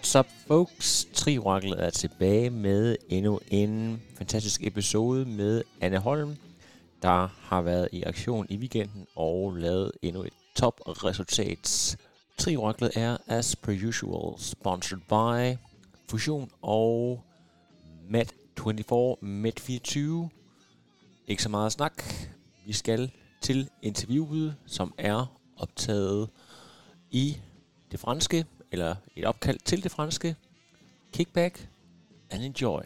What's up, folks? Trioraklet er tilbage med endnu en fantastisk episode med Anne Holm, der har været i aktion i weekenden og lavet endnu et top-resultat. Trioraklet er, as per usual, sponsored by Fusion og Med24, Med24. Ikke så meget snak. Vi skal til interviewet, som er optaget i det franske, eller et opkald til det franske. Kickback and enjoy.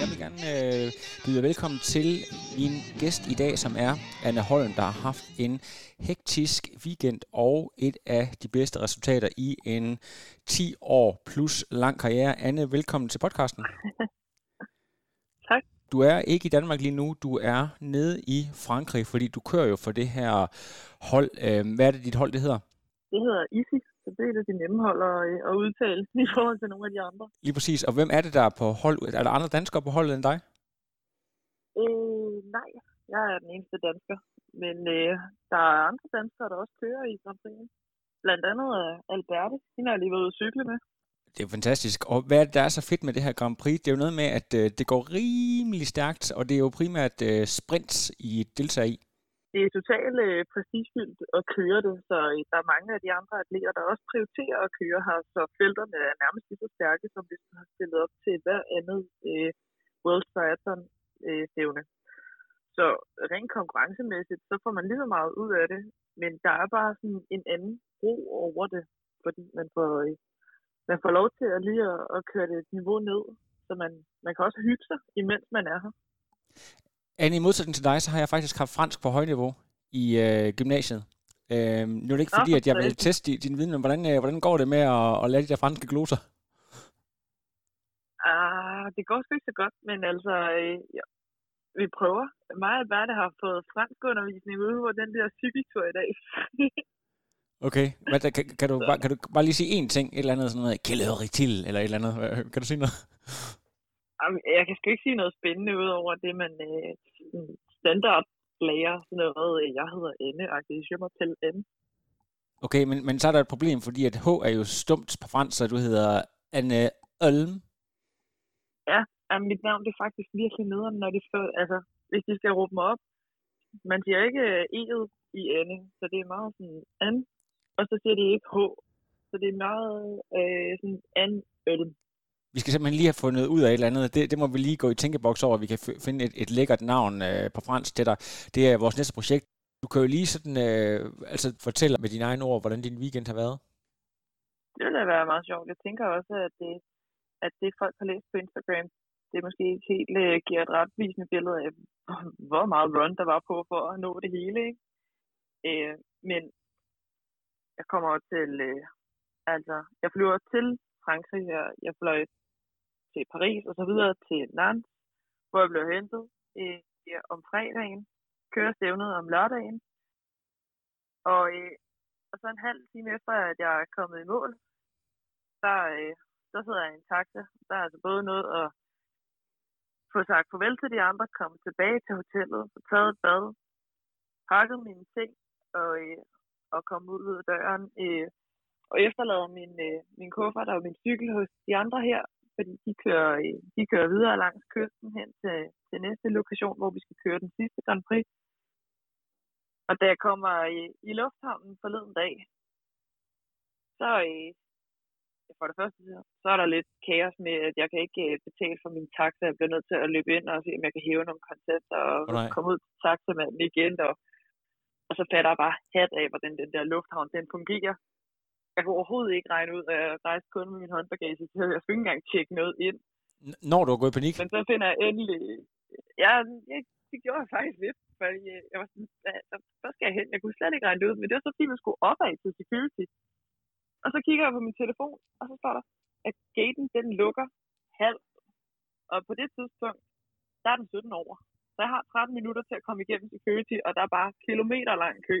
Jeg vil gerne øh, byde velkommen til min gæst i dag, som er Anne Holm, der har haft en hektisk weekend og et af de bedste resultater i en 10 år plus lang karriere. Anne, velkommen til podcasten. Tak. Du er ikke i Danmark lige nu, du er nede i Frankrig, fordi du kører jo for det her hold. Øh, hvad er det, dit hold det hedder? Det hedder Easy, så det er det de nemme hold at, at udtale i forhold til nogle af de andre. Lige præcis. Og hvem er det, der er på hold? Er der andre danskere på holdet end dig? Øh, nej, jeg er den eneste dansker. Men øh, der er andre danskere, der også kører i Grand Prix. Blandt andet øh, Alberte. Hende har jeg lige været ude at cykle med. Det er jo fantastisk. Og hvad er det, der er så fedt med det her Grand Prix? Det er jo noget med, at øh, det går rimelig stærkt, og det er jo primært øh, sprints, I deltager i. Det er totalt øh, prestigefyldt at køre det, så øh, der er mange af de andre atleter, der også prioriterer at køre her, så felterne er nærmest lige så stærke, som hvis man har stillet op til hver andet øh, World Triathlon øh, stævne. Så rent konkurrencemæssigt, så får man lige så meget ud af det, men der er bare sådan en anden ro over det, fordi man får, øh, man får lov til at lige at, at køre det et niveau ned, så man, man kan også hygge sig, imens man er her. Anne, i modsætning til dig, så har jeg faktisk haft fransk på højniveau i øh, gymnasiet. Øh, nu er det ikke fordi, for at jeg vil teste din, viden, men hvordan, øh, hvordan går det med at, at lære de der franske gloser? Ah, det går sgu ikke så godt, men altså, øh, ja, vi prøver. Mig og Alberte har fået fransk undervisning ude på den der cykeltur i dag. Okay, Hvad, kan, kan, du, bare, kan du bare lige sige én ting, et eller andet sådan noget, kælder til, eller et eller andet, kan du sige noget? Jamen, jeg kan sgu ikke sige noget spændende ud over det, man øh, sådan standard lærer. Sådan noget, jeg hedder Anne, og jeg mig til Anne. Okay, men, men så er der et problem, fordi at H er jo stumt på fransk, så du hedder Anne Ølm. Ja, jamen, mit navn det er faktisk virkelig nederen, når de får, altså, hvis de skal råbe mig op. Man siger ikke øh, E'et i Anne, så det er meget sådan Anne, og så siger de ikke H. Så det er meget øh, sådan Anne Ølm. Vi skal simpelthen lige have fundet ud af et eller andet. Det, det må vi lige gå i tænkeboks over, vi kan finde et, et lækkert navn øh, på fransk til dig. Det er vores næste projekt. Du kan jo lige sådan, øh, altså fortælle med dine egne ord, hvordan din weekend har været. Det ville være meget sjovt. Jeg tænker også, at det, at det folk har læst på Instagram, det måske ikke helt øh, giver et retvisende billede af, hvor meget run der var på for at nå det hele. Ikke? Øh, men jeg kommer til, øh, altså, jeg flyver til Frankrig, her, jeg fløj til Paris og så videre til Nantes, hvor jeg blev hentet øh, om fredagen, kører stævnet om lørdagen, og, øh, og så en halv time efter, at jeg er kommet i mål, der, øh, der sidder jeg i en taxa. Der er altså både noget at få sagt farvel til de andre, komme tilbage til hotellet, få taget et bad, pakket mine ting og, øh, og komme ud af døren. Øh, og efterlader min, øh, min kuffert og min cykel hos de andre her, fordi de kører, øh, de kører videre langs kysten hen til, til næste lokation, hvor vi skal køre den sidste Grand Prix. Og da jeg kommer i, i lufthavnen forleden dag, så, øh, for det første, så er der lidt kaos med, at jeg kan ikke øh, betale for min taxa. Jeg bliver nødt til at løbe ind og se, om jeg kan hæve nogle koncepter og nej. komme ud til taxamanden igen. Og så fatter jeg bare hat af, hvordan den der lufthavn den fungerer. jeg kunne overhovedet ikke regne ud, at jeg rejste kun med min håndbagage, så jeg skulle ikke engang tjekke noget ind. N- når du har gået i panik? Men så finder jeg endelig... Ja, jeg, det gjorde jeg faktisk lidt, fordi jeg var sådan, hvad skal jeg hen? Jeg kunne slet ikke regne det ud, men det var så fordi, man skulle opad til security. Og så kigger jeg på min telefon, og så står der, at gaten den lukker halv. Og på det tidspunkt, der er den 17 over. Så jeg har 13 minutter til at komme igennem security, og der er bare kilometer lang kø.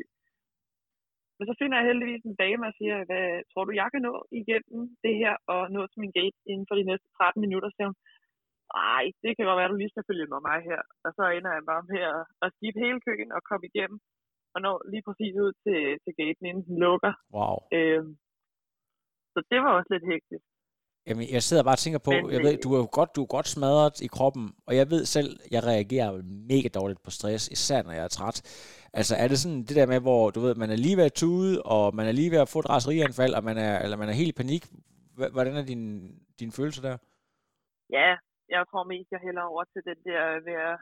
Men så finder jeg heldigvis en dame og siger, hvad tror du, jeg kan nå igennem det her og nå til min gate inden for de næste 13 minutter? Så hun, nej, det kan godt være, du lige skal følge med mig her. Og så ender jeg bare med at, at skifte hele køen og komme igennem og nå lige præcis ud til, til gaten, inden den lukker. Wow. Øhm, så det var også lidt hektisk. Jamen, jeg sidder bare og tænker på, Men, jeg ved, øh, du er jo godt, du er godt smadret i kroppen, og jeg ved selv, jeg reagerer mega dårligt på stress, især når jeg er træt. Altså, er det sådan det der med, hvor du ved, man er lige ved at tude, og man er lige ved at få et raserianfald, og man er, eller man er helt i panik. Hvordan er din, din følelse der? Ja, jeg tror mest, jeg hælder over til den der ved at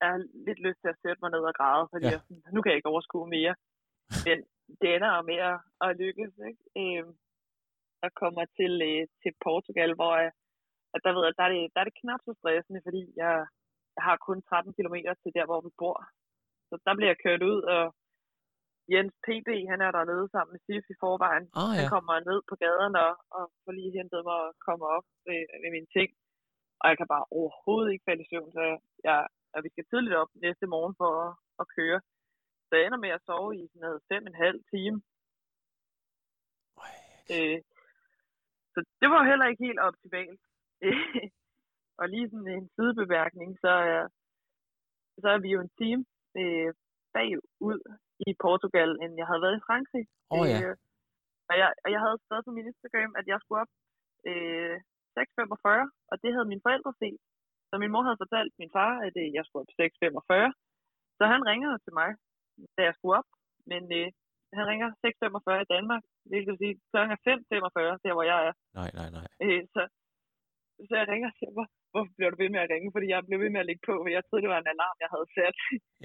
jeg har lidt lyst til at sætte mig ned og græde, fordi Ja. jeg, nu kan jeg ikke overskue mere. Men det ender jo med at, at lykkes. Ikke? Øhm, jeg kommer til, øh, til Portugal, hvor jeg, at der, ved jeg, der, er det, der er det knap så stressende, fordi jeg, jeg har kun 13 km til der, hvor vi bor. Så der bliver jeg kørt ud, og Jens PB, han er dernede sammen med Sif i forvejen. Han ja. kommer ned på gaden og, og får lige hentet mig og kommer op med, med mine ting. Og jeg kan bare overhovedet ikke falde i søvn, så jeg, at vi skal tidligt op næste morgen for at, at køre. Så jeg ender med at sove i sådan noget fem og en halv time. Øh, så det var heller ikke helt optimalt. og lige sådan en sidebemærkning, så er, så er vi jo en team øh, bagud i Portugal, end jeg havde været i Frankrig. Åh, ja. Øh, og, jeg, og jeg havde skrevet på min Instagram, at jeg skulle op øh, 6.45, og det havde mine forældre set. Så min mor havde fortalt min far, at øh, jeg skulle op 6.45. Så han ringede til mig, da jeg skulle op. Men øh, han ringer 6.45 i Danmark, hvilket vil sige, klokken er 5.45, der hvor jeg er. Nej, nej, nej. Øh, så, så jeg ringer og siger, hvor, hvorfor bliver du ved med at ringe? Fordi jeg blev ved med at lægge på, for jeg troede, det var en alarm, jeg havde sat.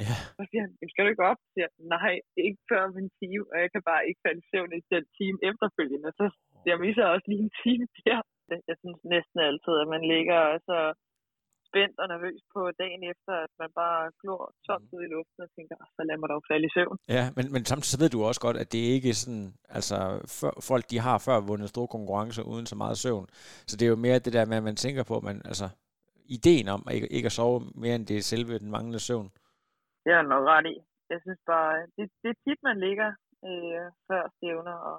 Ja. Og siger han, "Jamen, skal du ikke op? Så siger nej, ikke før om en time, og jeg kan bare ikke falde i søvn i den time efterfølgende. Så jeg misser også lige en time der. Jeg synes næsten altid, at man ligger så spændt og nervøs på dagen efter, at man bare glor tomt ud i luften og tænker, "Ah, så lad mig dog falde i søvn. Ja, men, men samtidig så ved du også godt, at det ikke er sådan, altså før, folk de har før vundet store konkurrencer uden så meget søvn. Så det er jo mere det der med, at man tænker på, at man, altså ideen om ikke, ikke at sove mere end det er selve den manglende søvn. Det er nok ret i. Jeg synes bare, det, det er tit, man ligger øh, før stævner, og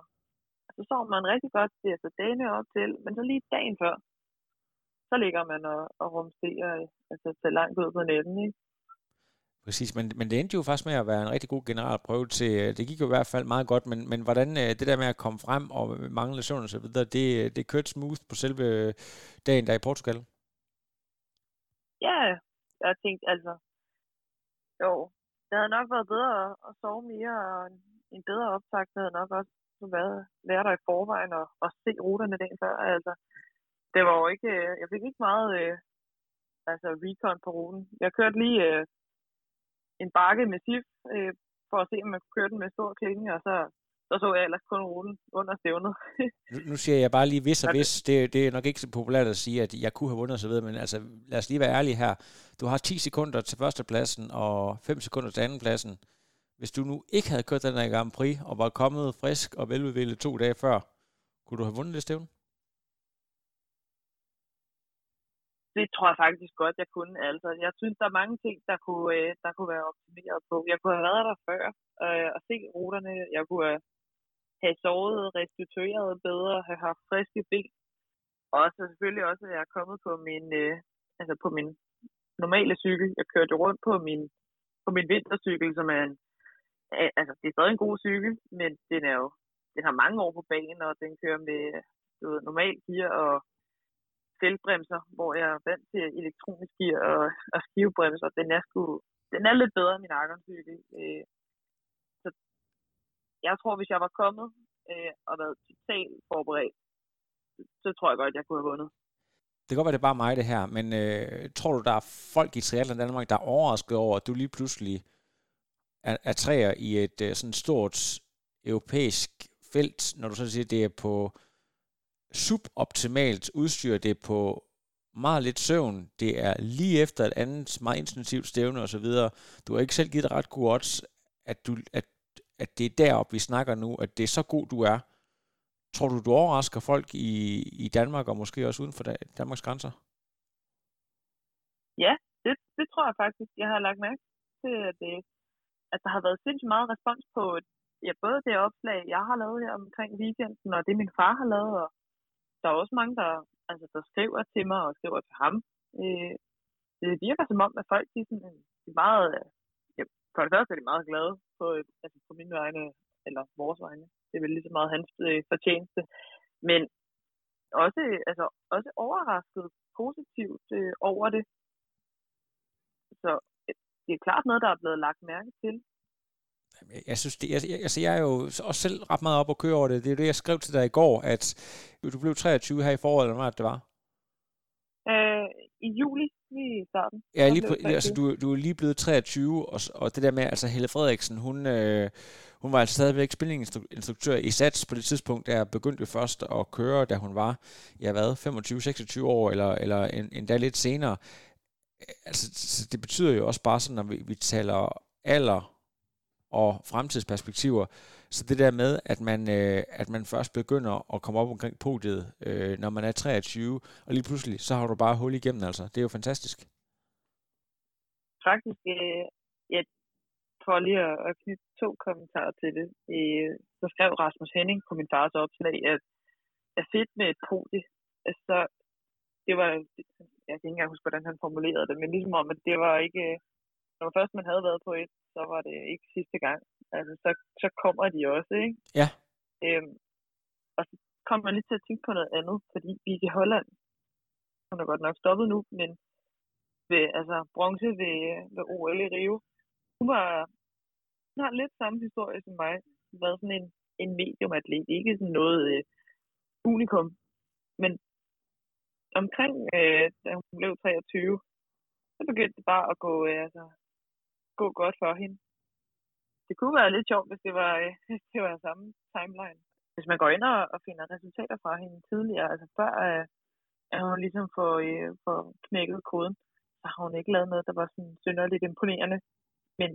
så sover man rigtig godt til altså dagene op til, men så lige dagen før, så ligger man og, og rumsterer, øh, altså til langt ud på netten, ikke? Præcis, men, men det endte jo faktisk med at være en rigtig god generalprøve til, øh, det gik jo i hvert fald meget godt, men, men hvordan øh, det der med at komme frem og mangle søvn og så videre, det, det kørte smooth på selve dagen der i Portugal? Ja, jeg har tænkt, altså, jo, det havde nok været bedre at, sove mere, og en, en bedre optakt havde nok også været, været der i forvejen og, og se ruterne dagen før, altså. Det var jo ikke, øh, jeg fik ikke meget, øh, altså, recon på ruten. Jeg kørte lige øh, en bakke med SIF, øh, for at se, om man kunne køre den med stor klinge, og så, så så jeg ellers kun ruten under stævnet. Nu, nu siger jeg bare lige hvis og hvis. Det, det er nok ikke så populært at sige, at jeg kunne have vundet og så videre, men altså, lad os lige være ærlige her. Du har 10 sekunder til førstepladsen og 5 sekunder til andenpladsen. Hvis du nu ikke havde kørt den her Grand Prix og var kommet frisk og veludviklet to dage før, kunne du have vundet det stævne? Det tror jeg faktisk godt, jeg kunne. Altså, jeg synes, der er mange ting, der kunne, øh, der kunne være optimeret på. Jeg kunne have været der før øh, og se ruterne. Jeg kunne have- have sovet, restitueret bedre, have haft friske ben. Og så selvfølgelig også, at jeg er kommet på min, øh, altså på min normale cykel. Jeg kørte rundt på min, på min vintercykel, som er en, øh, altså det er stadig en god cykel, men den er jo, den har mange år på banen, og den kører med du ved, normal gear og selvbremser, hvor jeg er vant til elektronisk gear og, og skivebremser. Den er, sgu, den er lidt bedre end min Argon-cykel. Øh, så jeg tror, hvis jeg var kommet øh, og været totalt forberedt, så tror jeg godt, jeg kunne have vundet. Det kan godt være, det er bare mig det her, men øh, tror du, der er folk i Triathlon Danmark, der er overrasket over, at du lige pludselig er, er træer i et øh, sådan stort europæisk felt, når du så siger, det er på suboptimalt udstyr, det er på meget lidt søvn, det er lige efter et andet meget intensivt stævne og så videre. Du har ikke selv givet dig ret god odds, at, du, at, at det er deroppe, vi snakker nu, at det er så god, du er. Tror du, du overrasker folk i, i Danmark og måske også uden for Danmarks grænser? Ja, det, det tror jeg faktisk. Jeg har lagt mærke til, at, det, at der har været sindssygt meget respons på ja, både det opslag, jeg har lavet her omkring weekenden, og det min far har lavet. Og der er også mange, der, altså, der skriver til mig og skriver til ham. Øh, det virker som om, at folk de sådan, øh, de er meget... Øh, ja, for det første er de meget glade på, øh, altså på mine vegne, eller vores vegne. Det er vel lige så meget hans øh, fortjeneste. Men også, altså, også overrasket positivt øh, over det. Så det er klart noget, der er blevet lagt mærke til. Jeg synes, det, jeg, altså jeg er jo også selv ret meget op at køre over det. Det er det, jeg skrev til dig i går, at du blev 23 her i foråret, eller hvad det var? Øh, I juli i starten. Ja, lige på, altså, du, du er lige blevet 23, og, og det der med, altså Helle Frederiksen, hun, øh, hun var altså stadigvæk spillingsinstruktør i SATS på det tidspunkt, der begyndte først at køre, da hun var, ja hvad, 25-26 år, eller, eller en, endda lidt senere. Altså, det betyder jo også bare sådan, når vi, vi taler alder og fremtidsperspektiver, så det der med, at man, øh, at man først begynder at komme op omkring podiet, øh, når man er 23, og lige pludselig, så har du bare hul igennem, altså. Det er jo fantastisk. Faktisk, øh, jeg får lige at, at knytte to kommentarer til det. Øh, så skrev Rasmus Henning på min fars opslag, at er fedt med et podie. Altså, det var, jeg kan ikke engang huske, hvordan han formulerede det, men ligesom om, at det var ikke, når først man havde været på et, så var det ikke sidste gang. Altså, så, så kommer de også, ikke? Ja. Øhm, og så kommer man lige til at tænke på noget andet, fordi i Holland, hun er godt nok stoppet nu, men ved, altså, bronze ved, ved OL i Rio, hun var, hun har lidt samme historie som mig. Hun har været sådan en, en mediumatlet, ikke sådan noget øh, unikum, men omkring, øh, da hun blev 23, så begyndte det bare at gå, øh, altså, gå godt for hende. Det kunne være lidt sjovt, hvis det var, øh, hvis det var samme timeline. Hvis man går ind og, og finder resultater fra hende tidligere, altså før øh, at hun ligesom får, øh, får knækket koden, så har hun ikke lavet noget, der var sådan synderligt imponerende. Men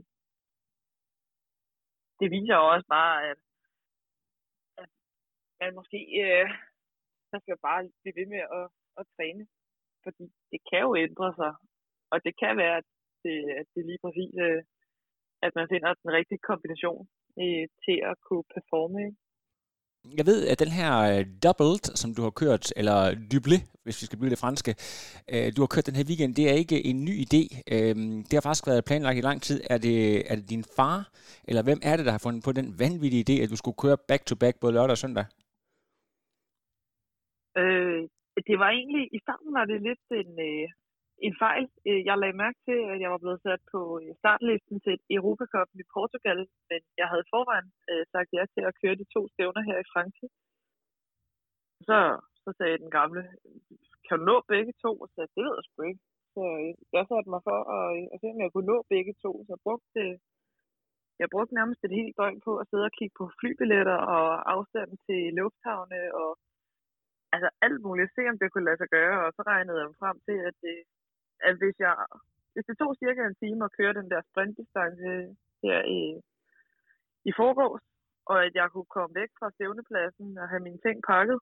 det viser jo også bare, at, at man måske øh, man skal bare blive ved med at, at træne. Fordi det kan jo ændre sig. Og det kan være, at det, at det lige præcis, øh, at man finder den rigtige kombination øh, til at kunne performe. Jeg ved, at den her øh, doubled, som du har kørt, eller double, hvis vi skal blive det franske, øh, du har kørt den her weekend, det er ikke en ny idé. Øh, det har faktisk været planlagt i lang tid. Er det, er det din far, eller hvem er det, der har fundet på den vanvittige idé, at du skulle køre back-to-back både lørdag og søndag? Øh, det var egentlig, i starten var det lidt en, øh, en fejl. Øh, jeg lagde mærke til, at jeg var blevet sat på øh, startlisten til et Europacup i Portugal, men jeg havde forvejen øh, sagt ja til at køre de to stævner her i Frankrig. Så, så sagde den gamle, kan du nå begge to? Og så sagde det ved jeg sgu ikke. Så øh, jeg satte mig for at, at se, om jeg kunne nå begge to. Så jeg brugte, jeg brugte nærmest et helt døgn på at sidde og kigge på flybilletter og afstand til lufthavne og altså alt muligt. Se, om det kunne lade sig gøre. Og så regnede jeg frem til, at det, at hvis jeg hvis det tog cirka en time at køre den der sprintdistance øh, her i, i forgårs, og at jeg kunne komme væk fra stævnepladsen og have mine ting pakket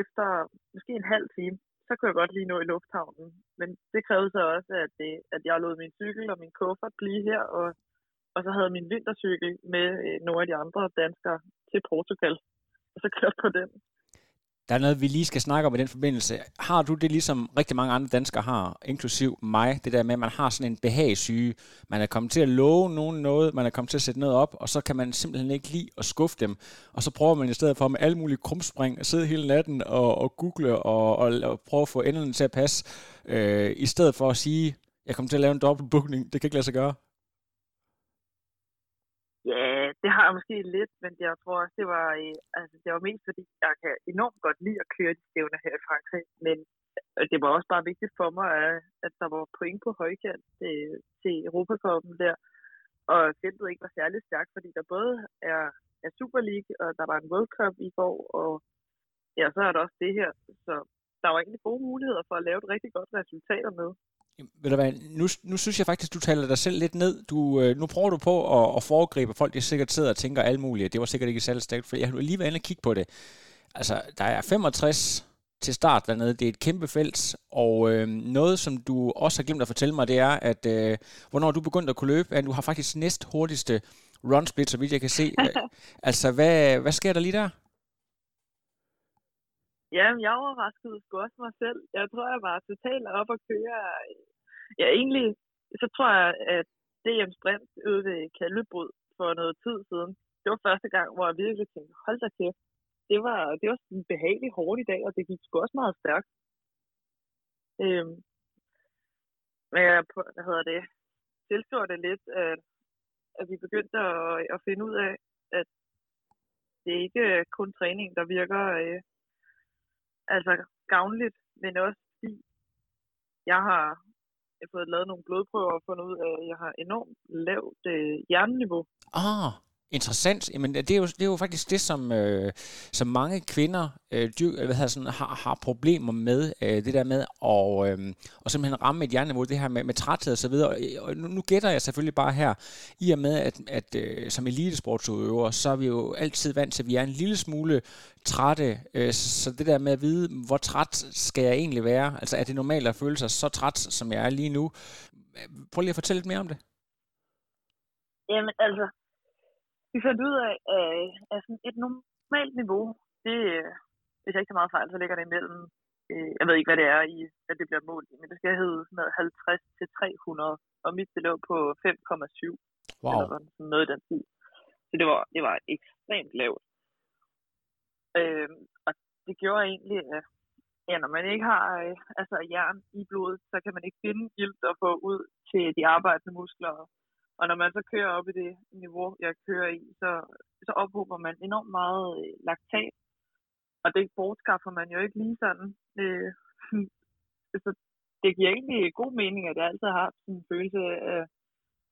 efter måske en halv time, så kunne jeg godt lige nå i lufthavnen. Men det krævede så også, at, det, at jeg lod min cykel og min kuffert blive her, og, og så havde min vintercykel med øh, nogle af de andre danskere til Portugal. Og så kørte på den. Der er noget, vi lige skal snakke om i den forbindelse. Har du det, ligesom rigtig mange andre danskere har, inklusiv mig, det der med, at man har sådan en behagsyge. Man er kommet til at love nogen noget, man er kommet til at sætte noget op, og så kan man simpelthen ikke lide at skuffe dem. Og så prøver man i stedet for med alle mulige krumspring at sidde hele natten og, og google og, og, og prøve at få enderne til at passe, øh, i stedet for at sige, jeg kommer til at lave en dobbeltbookning, det kan ikke lade sig gøre. Ja, Øh, det har jeg måske lidt, men jeg tror også, det var, øh, altså, det var mest fordi, jeg kan enormt godt lide at køre de stævner her i Frankrig, men øh, det var også bare vigtigt for mig, at, at der var point på højkant øh, til, til Europakoppen der, og feltet ikke var særlig stærkt, fordi der både er, er Super League, og der var en World Cup i går, og ja, så er der også det her. Så der var egentlig gode muligheder for at lave et rigtig godt resultat med. Ved du hvad, nu, nu synes jeg faktisk, du taler dig selv lidt ned. Du, øh, nu prøver du på at, at foregribe folk, de sikkert sidder og tænker alt muligt. Det var sikkert ikke særlig stærkt, for jeg har lige været inde og kigge på det. Altså, der er 65 til start dernede. Det er et kæmpe felt, og øh, noget, som du også har glemt at fortælle mig, det er, at øh, hvornår du begyndte at kunne løbe, at du har faktisk næst hurtigste run split, så vidt jeg kan se. altså, hvad, hvad sker der lige der? Ja, jeg overraskede sgu også mig selv. Jeg tror, jeg var totalt op og køre. Øh, ja, egentlig, så tror jeg, at DM Sprint ude ved Kalvebrud for noget tid siden, det var første gang, hvor jeg virkelig tænkte, hold da kæft, det var, det var en behagelig hårdt i dag, og det gik sgu også meget stærkt. Øhm, men jeg, hvad hedder det, tilstår det lidt, at, at vi begyndte at, at finde ud af, at det ikke er kun træning, der virker øh, altså gavnligt, men også fordi jeg har jeg har fået lavet nogle blodprøver og fundet ud af, at jeg har enormt lavt øh, hjerneniveau. Ah, Interessant. Jamen, det er jo, det er jo faktisk det, som, øh, som mange kvinder øh, dyr, øh, hvad hedder sådan, har, har problemer med. Øh, det der med at øh, og simpelthen ramme et hjerneniveau, det her med, med træthed og så videre. Og, og nu, nu gætter jeg selvfølgelig bare her, i og med, at, at øh, som elitesportsudøver, så er vi jo altid vant til, at vi er en lille smule trætte. Øh, så det der med at vide, hvor træt skal jeg egentlig være? Altså, er det normalt at føle sig så træt, som jeg er lige nu? Prøv lige at fortælle lidt mere om det. Jamen, altså, vi fandt ud af, at sådan et normalt niveau, det, hvis jeg ikke tager meget fejl, så ligger det imellem, øh, jeg ved ikke, hvad det er i, hvad det bliver målt i, men det skal hedde sådan noget 50 til 300, og mit det lå på 5,7. Wow. Eller sådan noget i den tid. Så det var, det var ekstremt lavt. Øh, og det gjorde egentlig, at ja, når man ikke har øh, altså jern i blodet, så kan man ikke finde ilt og få ud til de arbejdende muskler og når man så kører op i det niveau, jeg kører i, så, så ophober man enormt meget øh, laktat. Og det bortskaffer man jo ikke lige sådan. Øh, så det giver egentlig god mening, at jeg altid har haft en følelse af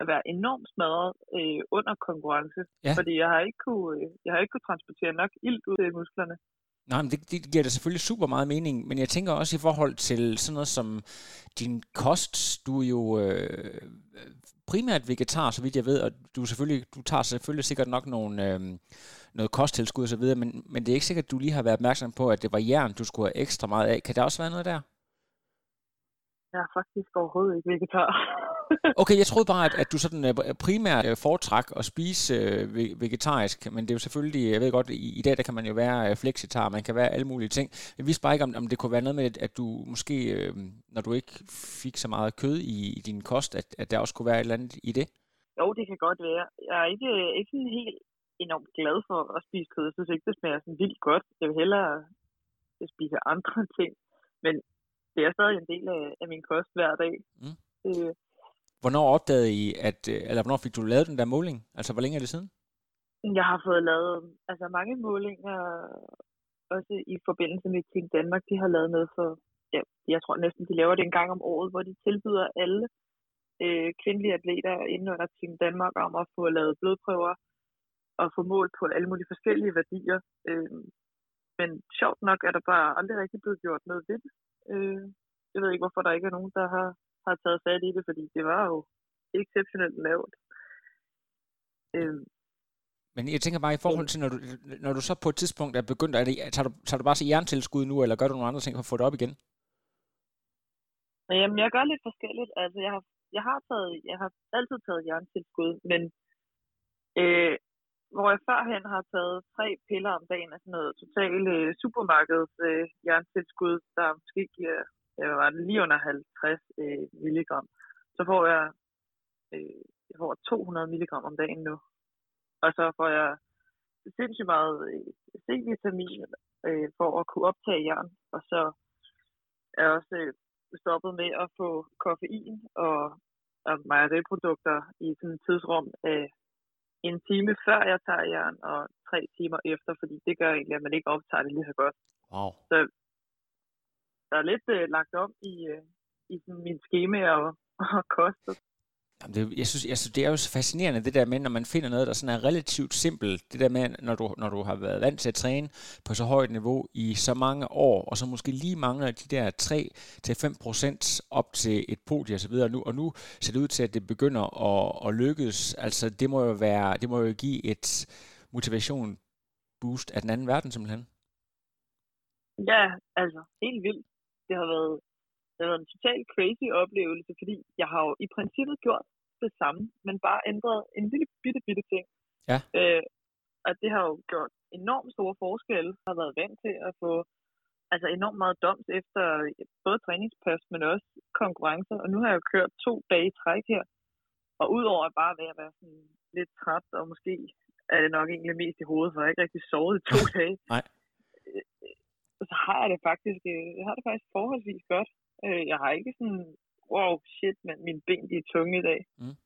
at være enormt smadret øh, under konkurrence. Ja. Fordi jeg har ikke kunne, øh, jeg har ikke kunne transportere nok ilt ud til musklerne. Nej, men det, det giver da selvfølgelig super meget mening, men jeg tænker også i forhold til sådan noget som din kost, du er jo øh, primært vegetar, så vidt jeg ved, og du, selvfølgelig, du tager selvfølgelig sikkert nok nogle, øh, noget kosttilskud og så videre, men, men det er ikke sikkert, at du lige har været opmærksom på, at det var jern, du skulle have ekstra meget af. Kan der også være noget der? Jeg er faktisk overhovedet ikke vegetar. okay, jeg troede bare, at, at du sådan uh, primært uh, foretræk at spise uh, vegetarisk, men det er jo selvfølgelig, jeg ved godt, i, i dag der kan man jo være uh, flexitar, man kan være alle mulige ting. Jeg vidste bare ikke, om, om det kunne være noget med, at, du måske, når du ikke fik så meget kød i, i din kost, at, at der også kunne være et eller andet i det? Jo, det kan godt være. Jeg er ikke, ikke sådan helt enormt glad for at spise kød. Jeg synes ikke, det smager sådan vildt godt. Jeg vil hellere spise andre ting. Men det er stadig en del af, af min kost hver dag. Mm. Øh, Hvornår opdagede I, at, øh, eller hvornår fik du lavet den der måling? Altså, hvor længe er det siden? Jeg har fået lavet altså, mange målinger, også i forbindelse med Team Danmark. De har lavet noget for, ja, jeg tror næsten, de laver det en gang om året, hvor de tilbyder alle øh, kvindelige atleter inden under Team Danmark om at få lavet blodprøver og få mål på alle mulige forskellige værdier. Øh, men sjovt nok er der bare aldrig rigtig blevet gjort noget ved det. Øh, jeg ved ikke, hvorfor der ikke er nogen, der har har taget fat i det, fordi det var jo exceptionelt lavt. Øhm. Men jeg tænker bare i forhold til, når du, når du så på et tidspunkt er begyndt, er det, tager, du, tager du bare så jerntilskud nu, eller gør du nogle andre ting for at få det op igen? Jamen, jeg gør lidt forskelligt. Altså, jeg har, jeg har, taget, jeg har altid taget jerntilskud, men øh, hvor jeg førhen har taget tre piller om dagen af sådan noget totalt øh, supermarkeds øh, jerntilskud, der måske giver jeg var lige under 50 øh, milligram, så får jeg, øh, jeg får 200 milligram om dagen nu. Og så får jeg sindssygt meget øh, C-vitamin øh, for at kunne optage jern. Og så er jeg også øh, stoppet med at få koffein og, og mejeriprodukter i sådan et tidsrum af en time før jeg tager jern, og tre timer efter, fordi det gør egentlig, at man ikke optager det lige så godt. Wow. Så der er lidt øh, lagt om i, øh, i sådan min schema og, og kostet. Jamen, det, jeg, synes, jeg synes, det er jo så fascinerende, det der med, når man finder noget, der sådan er relativt simpelt. Det der med, når du, når du har været vant til at træne på så højt niveau i så mange år, og så måske lige mangler de der 3-5% op til et podie og så videre. Nu, og nu ser det ud til, at det begynder at, at lykkes. Altså, det må jo være, det må jo give et motivation boost af den anden verden, simpelthen. Ja, altså, helt vildt. Det har været det har været en total crazy oplevelse, fordi jeg har jo i princippet gjort det samme, men bare ændret en lille bitte, bitte ting. Ja. Øh, og det har jo gjort enormt store forskelle. Jeg har været vant til at få altså enormt meget doms efter både træningspas, men også konkurrencer. Og nu har jeg jo kørt to dage i træk her. Og udover at bare være, være sådan lidt træt, og måske er det nok egentlig mest i hovedet, for jeg har ikke rigtig sovet i to dage. Nej. Øh, så har jeg det faktisk, øh, jeg har det faktisk forholdsvis godt. Øh, jeg har ikke sådan, wow, shit, men mine ben de er tunge i dag. Mm.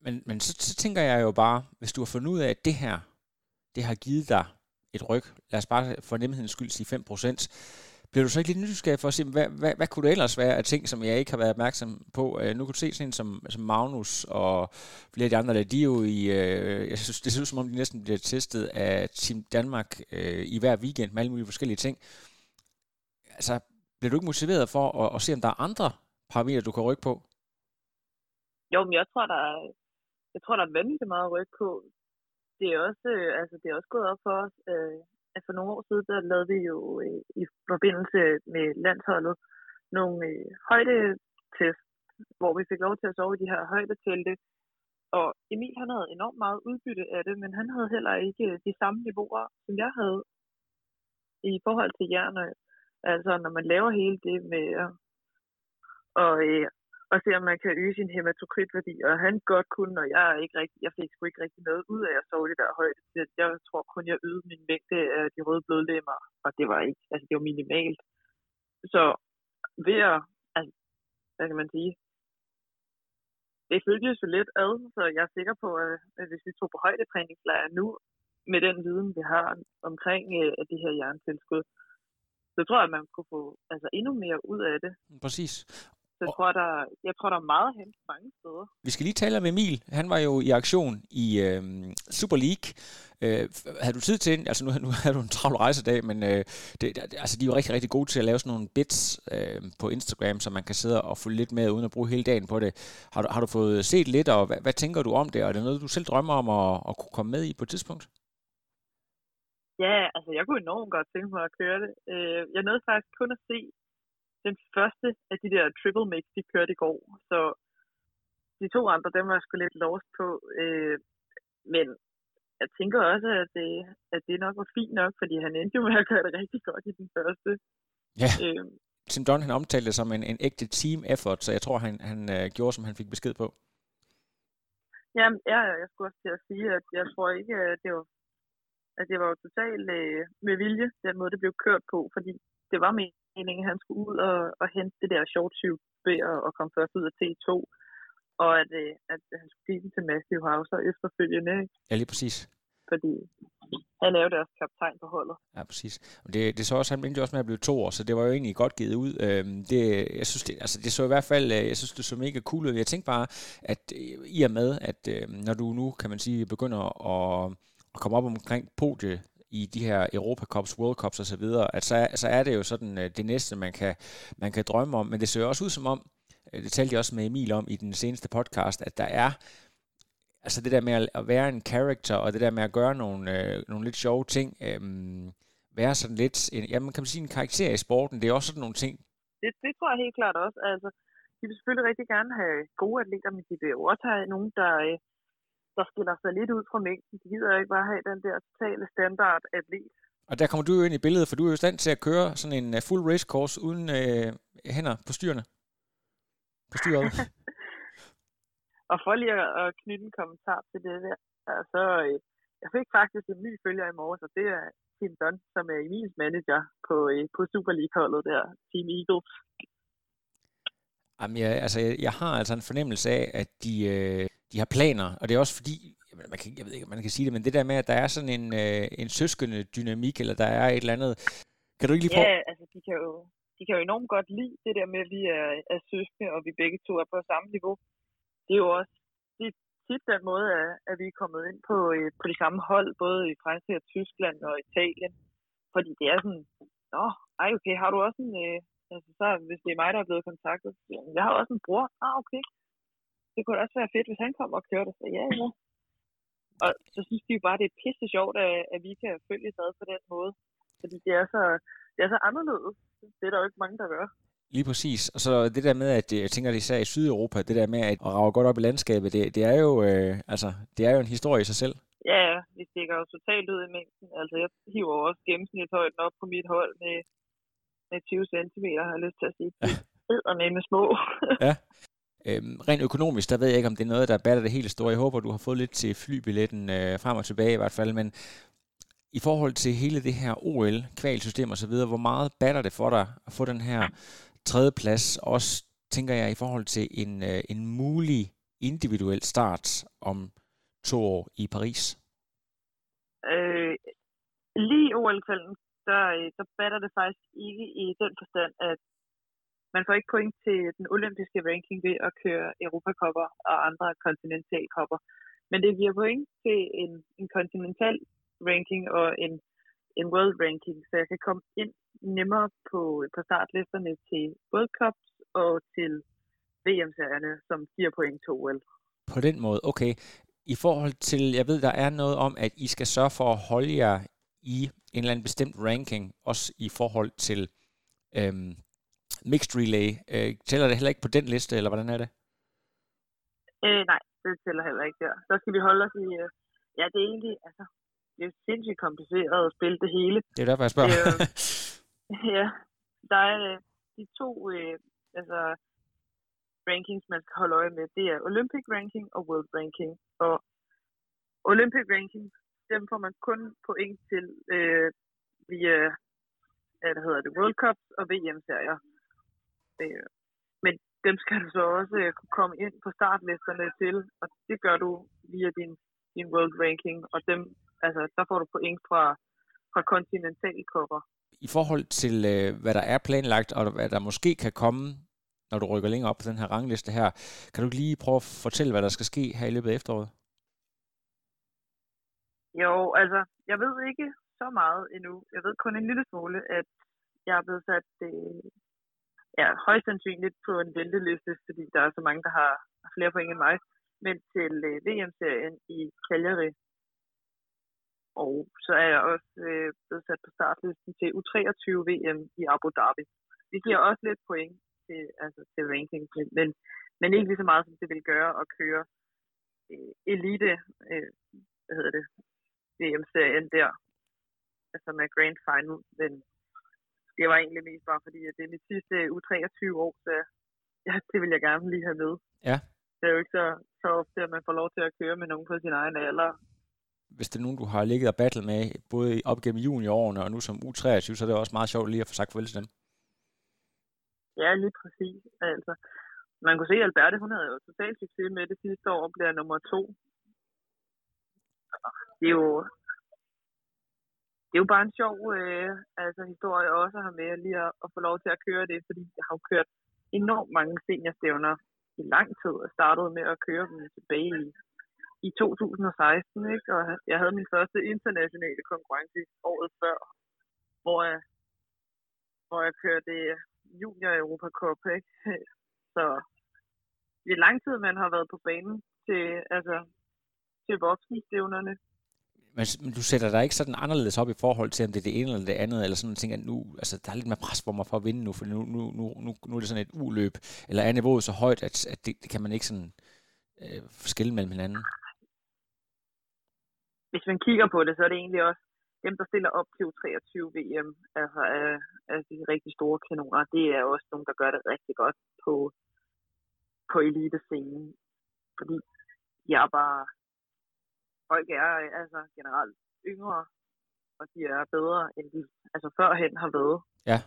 Men, men så, så tænker jeg jo bare, hvis du har fundet ud af, at det her, det har givet dig et ryg, lad os bare for nemhedens skyld sige 5%, bliver du så ikke lidt nysgerrig for at se, hvad, hvad, hvad kunne det ellers være af ting, som jeg ikke har været opmærksom på? Uh, nu kan du se sådan en som, som Magnus og flere af de andre, der, de er jo i, uh, jeg synes, det ser ud som om, de næsten bliver testet af Team Danmark uh, i hver weekend med alle mulige forskellige ting. Altså, bliver du ikke motiveret for at, at se, om der er andre parametre, du kan rykke på? Jo, men jeg tror, der er, jeg tror, der er vanvittigt meget at rykke på. Det er også, øh, altså, det er også gået op for os. Øh, at for nogle år siden, der lavede vi jo øh, i forbindelse med landsholdet nogle øh, højdetest, hvor vi fik lov til at sove i de her højdetelte. Og Emil, han havde enormt meget udbytte af det, men han havde heller ikke øh, de samme niveauer, som jeg havde i forhold til jern øh. Altså, når man laver hele det med at og, øh, og se, om man kan øge sin hematokritværdi, og han godt kunne, og jeg, er ikke rigtig, jeg fik sgu ikke rigtig noget ud af at sove det der højt. Jeg tror kun, jeg øgede min mængde af de røde blodlemmer, og det var ikke, altså det var minimalt. Så ved at, altså, hvad kan man sige, det føltes jo lidt ad, så jeg er sikker på, at hvis vi tog på højdetræningslejr nu, med den viden, vi har omkring øh, det her jerntilskud, så tror jeg, at man kunne få altså, endnu mere ud af det. Præcis. Jeg tror, der, jeg tror, der er meget hen mange steder. Vi skal lige tale med Emil. Han var jo i aktion i øh, Super League. Øh, havde du tid til, altså nu, nu havde du en travl rejsedag, men øh, det, altså, de er jo rigtig, rigtig gode til at lave sådan nogle bits øh, på Instagram, så man kan sidde og få lidt med, uden at bruge hele dagen på det. Har du, har du fået set lidt, og hvad, hvad tænker du om det? Og er det noget, du selv drømmer om at, at kunne komme med i på et tidspunkt? Ja, altså jeg kunne enormt godt tænke mig at køre det. Øh, jeg nåede faktisk kun at se den første af de der triple mix, de kørte i går. Så de to andre, dem var jeg sgu lidt lost på. Øh, men jeg tænker også, at det, at det nok var fint nok, fordi han endte jo med at gøre det rigtig godt i den første. Ja. Øh, Tim Dunn, han omtalte det som en, en ægte team effort, så jeg tror, han, han uh, gjorde, som han fik besked på. Jamen, ja, jeg skulle også til at sige, at jeg tror ikke, at det var at det var totalt øh, med vilje, den måde, det blev kørt på, fordi det var meningen, at han skulle ud og, og hente det der short tube ved at, at komme først ud af T2, og at, øh, at han skulle give den til Matthew Hauser efterfølgende. Ja, lige præcis. Fordi han er jo deres kaptajn på holdet. Ja, præcis. Og det, det så også, han endte også med at blive to år, så det var jo egentlig godt givet ud. Øhm, det, jeg synes, det, altså, det så i hvert fald, øh, jeg synes, det så mega cool ud. Jeg tænkte bare, at øh, i og med, at øh, når du nu, kan man sige, begynder at at komme op omkring podie i de her Europa Cups, World Cups osv., at så, så er det jo sådan øh, det næste, man kan, man kan drømme om. Men det ser jo også ud som om, øh, det talte jeg også med Emil om i den seneste podcast, at der er altså det der med at være en character, og det der med at gøre nogle, øh, nogle lidt sjove ting, øh, være sådan lidt, en, ja, man kan sige en karakter i sporten, det er også sådan nogle ting. Det, det tror jeg helt klart også. Altså, de vil selvfølgelig rigtig gerne have gode atleter, men de vil jo også have nogen, der, øh, der skiller sig lidt ud fra mængden. De gider ikke bare have den der totale standard atlet. Og der kommer du jo ind i billedet, for du er jo i stand til at køre sådan en uh, full race course uden uh, hænder på styrene. På styret. og for lige at knytte en kommentar til det der, så øh, jeg fik faktisk en ny følger i morges, og det er Tim Dunn, som er Emils manager på, øh, på Super League-holdet der, Team Eagles. Jamen, jeg, altså, jeg, jeg har altså en fornemmelse af, at de, øh, de har planer, og det er også fordi, man kan, jeg ved ikke, man kan sige det, men det der med, at der er sådan en, øh, en søskende dynamik, eller der er et eller andet, kan du ikke lige prøve? Ja, altså de kan jo, de kan jo enormt godt lide det der med, at vi er, er søskende, og vi begge to er på samme niveau. det er jo også det er tit den måde, at, at vi er kommet ind på, øh, på de samme hold, både i Frankrig og Tyskland og Italien. Fordi det er sådan, nå, ej okay, har du også en, øh, altså så hvis det er mig, der er blevet kontaktet, så jeg har også en bror, ah okay, det kunne da også være fedt, hvis han kommer og kører det, så ja, ja. Og så synes de jo bare, det er pisse sjovt, at, at vi kan følge sad på den måde. Fordi det er så, det er så anderledes. Det er der jo ikke mange, der gør. Lige præcis. Og så det der med, at jeg tænker, især i Sydeuropa, det der med at rave godt op i landskabet, det, det er jo øh, altså, det er jo en historie i sig selv. Ja, ja, vi stikker jo totalt ud i mængden. Altså, jeg hiver også gennemsnitshøjden op på mit hold med, med 20 cm, har jeg lyst til at sige. Det med med små. ja. Øhm, rent økonomisk, der ved jeg ikke, om det er noget, der batter det helt store. Jeg håber, du har fået lidt til flybilletten øh, frem og tilbage i hvert fald, men i forhold til hele det her OL, kvalsystem og så videre, hvor meget batter det for dig at få den her tredje plads, også tænker jeg i forhold til en, øh, en mulig individuel start om to år i Paris? Øh, lige OL-kvalden, der, øh, der batter det faktisk ikke i den forstand, at man får ikke point til den olympiske ranking ved at køre Europakopper og andre kontinentalkopper. Men det giver point til en, en kontinental ranking og en, en world ranking, så jeg kan komme ind nemmere på, på startlisterne til World Cups og til VM-serierne, som giver point til OL. På den måde, okay. I forhold til, jeg ved, der er noget om, at I skal sørge for at holde jer i en eller anden bestemt ranking, også i forhold til øhm, mixed relay. Øh, tæller det heller ikke på den liste, eller hvordan er det? Øh, nej, det tæller heller ikke der. Så skal vi holde os i... Øh, ja, det er egentlig... Altså, det er sindssygt kompliceret at spille det hele. Det er derfor, jeg spørger. Øh, ja, der er øh, de to øh, altså, rankings, man skal holde øje med. Det er Olympic ranking og World ranking. Og Olympic ranking, dem får man kun point til øh, via hvad hedder det, World Cups og VM-serier. Øh, men dem skal du så også øh, kunne komme ind på startlisterne til, og det gør du via din, din World Ranking, og dem, altså, der får du point fra, fra kontinentalkopper. I forhold til, øh, hvad der er planlagt, og hvad der måske kan komme, når du rykker længere op på den her rangliste her, kan du lige prøve at fortælle, hvad der skal ske her i løbet af efteråret? Jo, altså, jeg ved ikke så meget endnu. Jeg ved kun en lille smule, at jeg er blevet sat øh, ja, højst sandsynligt på en venteliste, fordi der er så mange, der har flere point end mig, men til øh, VM-serien i Cagliari. Og så er jeg også øh, blevet sat på startlisten til U23 VM i Abu Dhabi. Det giver også lidt point til, altså til ranking, men, men ikke lige så meget, som det vil gøre at køre øh, elite, øh, hvad hedder det, VM-serien der, altså med Grand Final, men det var egentlig mest bare fordi, at det er mit sidste U23 år, så ja, det vil jeg gerne lige have med. Ja. Det er jo ikke så, så ofte, at man får lov til at køre med nogen på sin egen alder. Hvis det er nogen, du har ligget og battlet med, både op gennem juniorårene og nu som U23, så er det også meget sjovt lige at få sagt farvel til dem. Ja, lige præcis. Altså, man kunne se, at Alberte, hun havde jo totalt succes med det sidste år, bliver nummer to. Det er jo, det er jo bare en sjov øh, altså, historie også at have med lige at, at få lov til at køre det, fordi jeg har jo kørt enormt mange seniorstævner i lang tid og startede med at køre dem tilbage i, i 2016, ikke? og jeg havde min første internationale konkurrence året før, hvor jeg, hvor jeg kørte øh, junior Europa Cup, ikke? Så det er lang tid, man har været på banen til, altså, til voksenstævnerne. Men, men du sætter dig ikke sådan anderledes op i forhold til, om det er det ene eller det andet, eller sådan ting, at nu, altså, der er lidt mere pres på mig for at vinde nu, for nu, nu, nu, nu, nu er det sådan et uløb, eller er niveauet så højt, at, at det, det kan man ikke sådan øh, skille mellem hinanden? Hvis man kigger på det, så er det egentlig også dem, der stiller op til 23 VM, altså af, af de rigtig store kanoner, det er også nogle, der gør det rigtig godt på, på elitescenen. Fordi jeg er bare folk er altså generelt yngre, og de er bedre, end de altså førhen har været. Ja.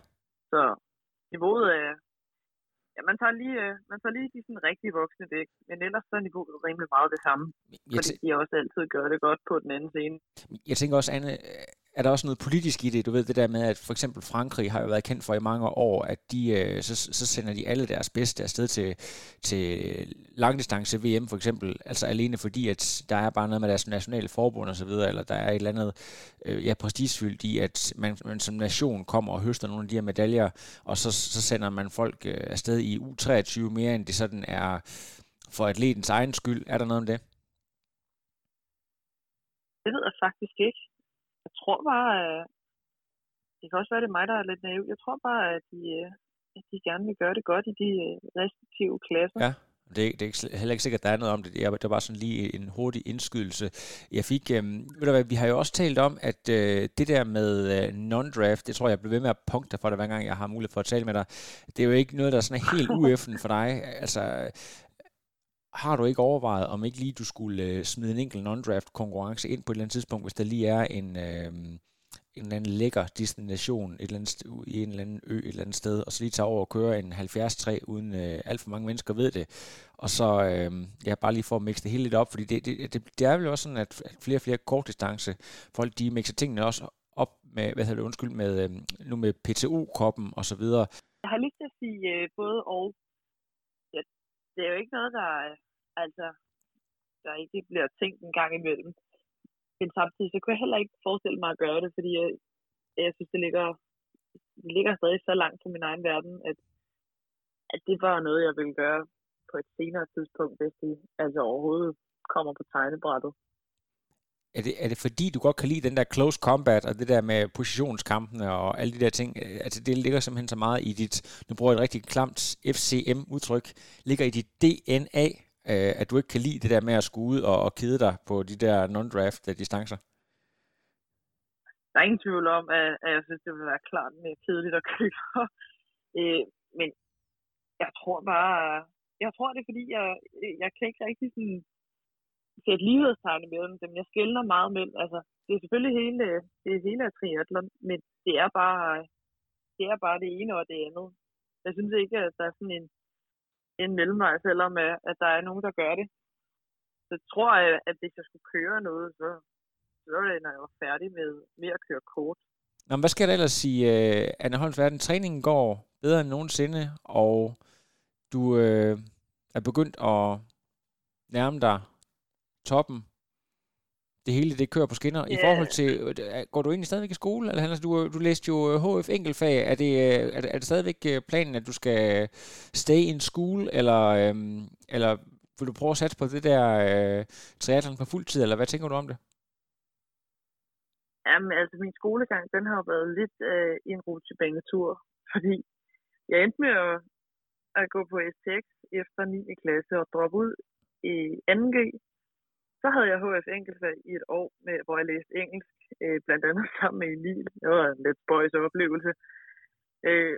Så niveauet er, ja, man tager lige, øh, man tager lige de sådan rigtige voksne væk, men ellers så er niveauet rimelig meget det samme, jeg fordi de også altid gør det godt på den anden scene. Jeg tænker også, Anne, er der også noget politisk i det? Du ved det der med, at for eksempel Frankrig har jo været kendt for i mange år, at de, øh, så, så sender de alle deres bedste afsted til, til langdistance VM for eksempel, altså alene fordi, at der er bare noget med deres nationale forbund osv., eller der er et eller andet øh, ja, prestigefyldt i, at man, man som nation kommer og høster nogle af de her medaljer, og så, så sender man folk øh, afsted i U23 mere, end det sådan er for atletens egen skyld. Er der noget om det? Det ved jeg faktisk ikke. Jeg tror bare, at det kan også være, det er mig, der er lidt naiv. Jeg tror bare, at de, øh, at de gerne vil gøre det godt i de øh, respektive klasser. Ja. Det er, det er heller ikke sikkert, at der er noget om det. Det var sådan lige en hurtig indskydelse. Jeg fik, øh, ved du hvad, vi har jo også talt om, at øh, det der med øh, non-draft, det tror jeg, jeg bliver ved med at punkte for dig, hver gang jeg har mulighed for at tale med dig. Det er jo ikke noget, der er sådan helt ueffen for dig. Altså, har du ikke overvejet, om ikke lige du skulle øh, smide en enkelt non-draft konkurrence ind på et eller andet tidspunkt, hvis der lige er en, øh, en eller anden lækker destination et eller andet i en eller anden ø et eller andet sted, og så lige tage over og køre en 70-3, uden øh, alt for mange mennesker ved det. Og så øh, ja, bare lige for at mixe det hele lidt op, fordi det, det, det, det er vel også sådan, at flere og flere kortdistance folk, de mixer tingene også op med, hvad hedder det, undskyld, med, øh, nu med PTO-koppen og så videre. Jeg har lyst til at sige øh, både og. Ja, det er jo ikke noget, der, altså, der ikke bliver tænkt en gang imellem. Men samtidig, så kunne jeg heller ikke forestille mig at gøre det, fordi jeg, jeg synes, det ligger, det ligger stadig så langt fra min egen verden, at, at det var noget, jeg ville gøre på et senere tidspunkt, hvis det altså overhovedet kommer på tegnebrættet. Er det, er det fordi, du godt kan lide den der close combat, og det der med positionskampene og alle de der ting? Altså, det ligger simpelthen så meget i dit, nu bruger jeg et rigtig klamt FCM-udtryk, ligger i dit DNA, øh, at du ikke kan lide det der med at skulle ud og, og kede dig på de der non-draft øh, distancer? Der er ingen tvivl om, at, at jeg synes, det vil være klart mere kedeligt at køre. øh, men jeg tror bare, jeg tror det er fordi, jeg, jeg kan ikke rigtig sådan sætte lighedstegn mellem dem. Jeg skældner meget mellem, altså det er selvfølgelig hele, det er hele triathlon, men det er bare, det er bare det ene og det andet. Jeg synes ikke, at der er sådan en, en mellemvej, selvom øh, at der er nogen, der gør det. Så tror jeg, at hvis jeg skulle køre noget, så, så var det, når jeg var færdig med, med at køre kort. Nå, men hvad skal der ellers sige, øh, uh, Anna Holms Verden? Træningen går bedre end nogensinde, og du øh, er begyndt at nærme dig toppen. Det hele, det kører på skinner. Yeah. I forhold til, øh, går du egentlig stadigvæk i skole? Eller, altså, du, du læste jo HF enkeltfag. Er det, er, det, er det stadigvæk planen, at du skal stay in school, eller, øhm, eller vil du prøve at satse på det der øh, triathlon på fuld tid, eller hvad tænker du om det? Jamen, altså min skolegang, den har været lidt øh, en rutsjebanetur, fordi jeg endte med at, at gå på STX efter 9. klasse og droppe ud i 2G. Så havde jeg HF enkeltfag i et år, med, hvor jeg læste engelsk, øh, blandt andet sammen med Emil. Det var en lidt spøjs oplevelse. Øh,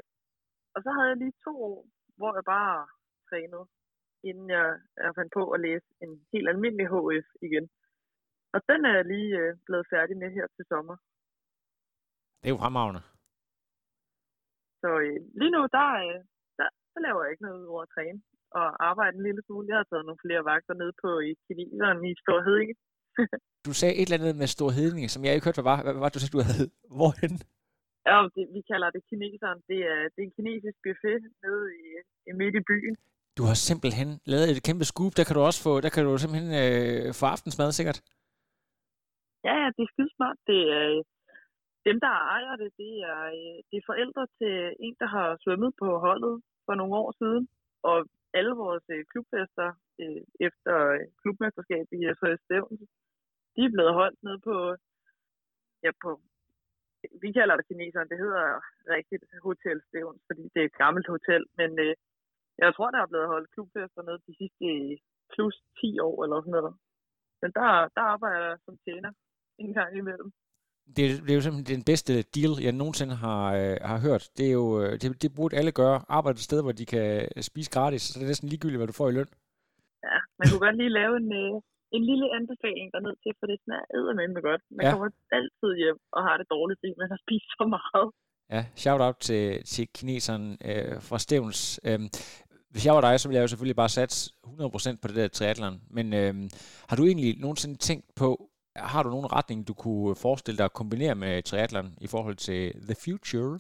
og så havde jeg lige to år, hvor jeg bare trænede, inden jeg, jeg fandt på at læse en helt almindelig HF igen. Og den er jeg lige øh, blevet færdig med her til sommer. Det er jo fremragende. Så øh, lige nu, der, øh, der, der laver jeg ikke noget over at træne og arbejde en lille smule. Jeg har taget nogle flere vagter ned på i kineseren i Stor Hedinge. du sagde et eller andet med Stor Hedinge, som jeg ikke hørte, hvad var. Hvad var det, du sagde, du havde? Hvorhen? Ja, det, vi kalder det kineseren. Det er, det er en kinesisk buffet nede i, i midt i byen. Du har simpelthen lavet et kæmpe scoop. Der kan du også få, der kan du simpelthen øh, få aftensmad sikkert. Ja, ja, det er skide smart. Det er, dem, der ejer det, det er, øh, det er forældre til en, der har svømmet på holdet for nogle år siden. Og alle vores øh, klubfester øh, efter øh, klubmesterskabet i SHS Stævns, de er blevet holdt ned på, ja, på, vi kalder det kineserne, det hedder rigtigt Hotel Stævns, fordi det er et gammelt hotel, men øh, jeg tror, der er blevet holdt klubfester ned de sidste øh, plus 10 år eller sådan noget. Men der, der arbejder jeg som tjener en gang imellem. Det, det er jo simpelthen den bedste deal, jeg nogensinde har, øh, har hørt. Det, er jo, øh, det, det burde alle gøre. Arbejde et sted, hvor de kan spise gratis, så det er næsten ligegyldigt, hvad du får i løn. Ja, man kunne godt lige lave en, øh, en lille anbefaling derned til, for det smager med godt. Man ja. kommer altid hjem og har det dårligt, fordi man har spist så meget. Ja, shout out til, til kineseren øh, fra Stævns. Øhm, hvis jeg var dig, så ville jeg jo selvfølgelig bare satse 100% på det der triathlon. Men øhm, har du egentlig nogensinde tænkt på, har du nogen retning, du kunne forestille dig at kombinere med triathlon i forhold til the future?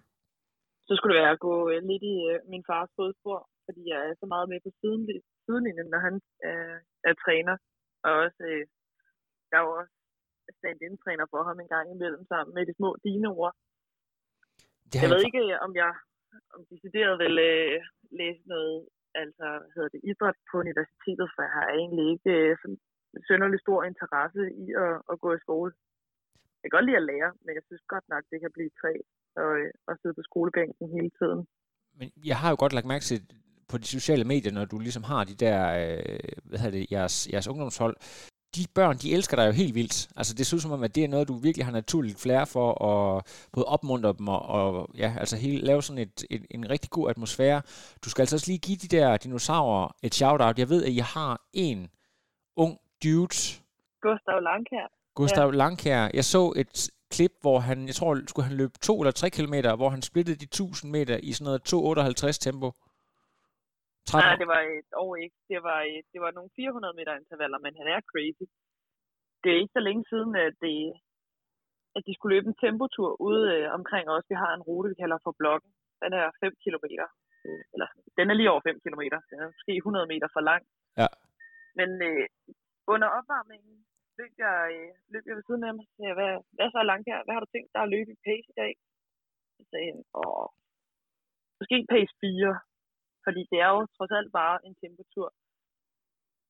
Så skulle det være at gå øh, lidt i øh, min fars fodspor, fordi jeg er så meget med på siden, sidelinjen, når han øh, er træner. Og også, øh, jeg er jo også stand-in-træner for ham en gang imellem sammen med de små dine-ord. Jeg ved ikke, om jeg om decideret vil øh, læse noget altså, hedder det, idræt på universitetet, for jeg har egentlig ikke øh, sådan sønderlig stor interesse i at, at gå i skole. Jeg kan godt lide at lære, men jeg synes godt nok, det kan blive træt og, og at sidde på skolebænken hele tiden. Men jeg har jo godt lagt mærke til på de sociale medier, når du ligesom har de der, øh, hvad hedder det, jeres, jeres ungdomshold, de børn, de elsker dig jo helt vildt. Altså, det synes som om, at det er noget, du virkelig har naturligt flere for at både opmuntre dem og, og ja, altså hele, lave sådan et, et, en rigtig god atmosfære. Du skal altså også lige give de der dinosaurer et shout-out. Jeg ved, at I har en ung dude. Gustav Langkær. Gustav ja. Langkær. Jeg så et klip, hvor han, jeg tror, skulle han løbe to eller tre kilometer, hvor han splittede de 1000 meter i sådan noget 2,58 tempo. 13. Nej, det var et år ikke. Det var, et, det var nogle 400 meter intervaller, men han er crazy. Det er ikke så længe siden, at, det, at de skulle løbe en tempotur ude øh, omkring os. Vi har en rute, vi kalder for blokken. Den er 5 km. Øh, eller, den er lige over 5 km. Den er måske 100 meter for lang. Ja. Men øh, under opvarmningen løb jeg, øh, løb jeg ved siden af mig og sagde, hvad, hvad så langt her? Hvad har du tænkt dig at løbe i pace i dag? Så sagde han, åh, måske pace 4 fordi det er jo trods alt bare en tempotur.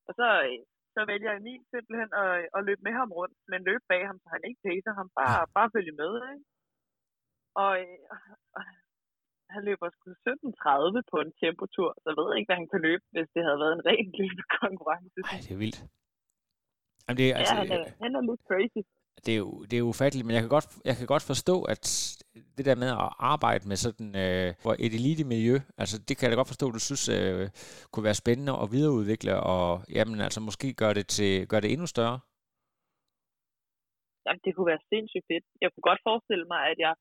Og så, øh, så vælger Emil simpelthen at, at løbe med ham rundt, men løbe bag ham, så han ikke pacer ham, bare, bare følge med. Ikke? Og, øh, og han løber sgu 17.30 på en tempotur, så jeg ved ikke, hvad han kan løbe, hvis det havde været en ren løbekonkurrence. Nej, det er vildt. Jamen, det er, altså, ja, han er, han er lidt crazy det er jo, det er ufatteligt, men jeg kan, godt, jeg kan godt forstå, at det der med at arbejde med sådan øh, et elite miljø, altså det kan jeg da godt forstå, at du synes øh, kunne være spændende at videreudvikle, og jamen altså måske gøre det, til, gøre det endnu større. Jamen, det kunne være sindssygt fedt. Jeg kunne godt forestille mig, at jeg,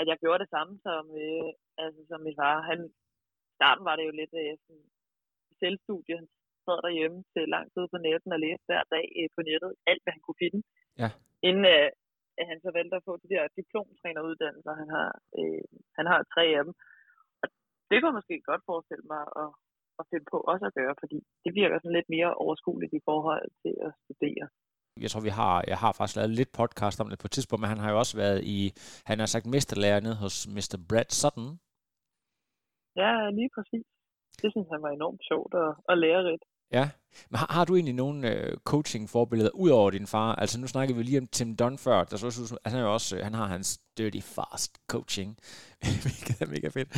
at jeg gjorde det samme som, øh, altså, som min far. Han, starten var det jo lidt øh, sådan, selvstudie. Han sad derhjemme til lang tid på netten og læste hver dag øh, på nettet alt, hvad han kunne finde. Ja inden øh, at han så valgte at få de der diplomtræneruddannelser. Han har, øh, han har tre af dem. Og det kunne jeg måske godt forestille mig at, at finde på også at gøre, fordi det virker sådan lidt mere overskueligt i forhold til at studere. Jeg tror, vi har, jeg har faktisk lavet lidt podcast om det på et tidspunkt, men han har jo også været i, han har sagt mesterlærer nede hos Mr. Brad Sutton. Ja, lige præcis. Det synes han var enormt sjovt og, og lærerigt. Ja, men har, har du egentlig nogle øh, coaching-forbilleder ud over din far? Altså nu snakker vi lige om Tim Dunn før, der så, altså, han, er jo også, han har hans dirty fast coaching, hvilket er mega fedt.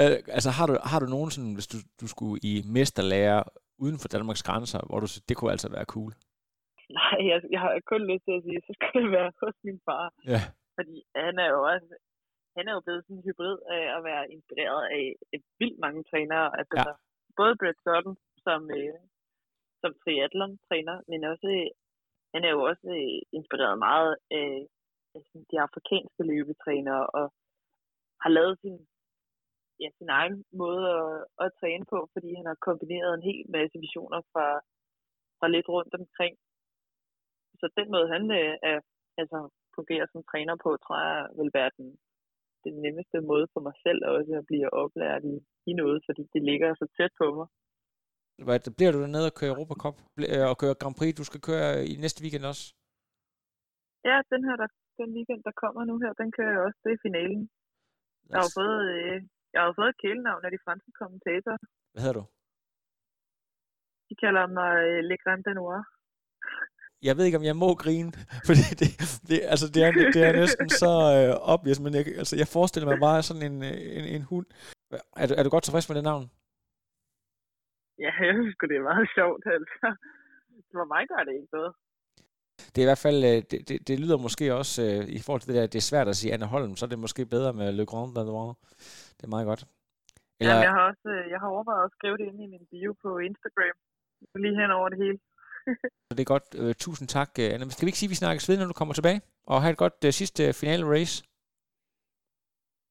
Øh, altså har du, har du nogen sådan, hvis du, du skulle i mesterlærer uden for Danmarks grænser, hvor du det kunne altså være cool? Nej, jeg, jeg har kun lyst til at sige, så skal det være hos min far. Ja. Fordi han er jo også, han er jo blevet sådan en hybrid af at være inspireret af et vildt mange trænere. Altså, ja. både Brett Sutton, som, øh, som triathlon-træner, men også, han er jo også øh, inspireret meget af de afrikanske løbetrænere, og har lavet sin, ja, sin egen måde at, at træne på, fordi han har kombineret en hel masse visioner fra, fra lidt rundt omkring. Så den måde, han øh, er, altså, fungerer som træner på, tror jeg vil være den, den nemmeste måde for mig selv også at blive oplært i, i noget, fordi det ligger så tæt på mig. Hvad, bliver du dernede og køre Europa Cup øh, og køre Grand Prix? Du skal køre i næste weekend også? Ja, den her der, den weekend, der kommer nu her, den kører jeg også. Det er finalen. Jeg har fået, øh, jeg har fået et kælenavn af de franske kommentatorer. Hvad hedder du? De kalder mig øh, Le Grand Danois. Jeg ved ikke, om jeg må grine, fordi det, det, altså det, er, det er næsten så øh, obvious, men jeg, altså jeg forestiller mig bare sådan en, øh, en, en hund. Er du, er du godt tilfreds med det navn? Ja, jeg synes det er meget sjovt, altså. For mig gør det ikke noget. Det er i hvert fald, øh, det, det, det lyder måske også, uh, i forhold til det der, det er svært at sige Anne Holm, så er det måske bedre med Le Grand Danois. Det er meget godt. Eller... Jamen, jeg har også, øh, jeg har overvejet at skrive det ind i min bio på Instagram. Lige hen over det hele. det er godt. Uh, tusind tak, Anne. Skal vi ikke sige, at vi snakkes ved, når du kommer tilbage? Og have et godt uh, sidste finale race.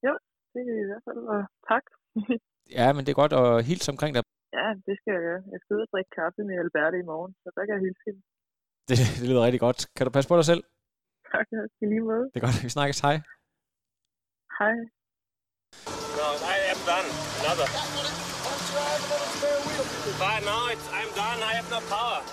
Jo, det er i hvert fald. Og tak. ja, men det er godt at hilse omkring dig. Ja, det skal jeg gøre. Jeg skal ud og drikke kaffe med Alberte i morgen, så der kan jeg hilse hende. Det, det lyder rigtig godt. Kan du passe på dig selv? Tak, i lige måde. Det er godt, vi snakkes. Hej. Hej. No, I am done. Another. But no, it's, I'm done. I have no power.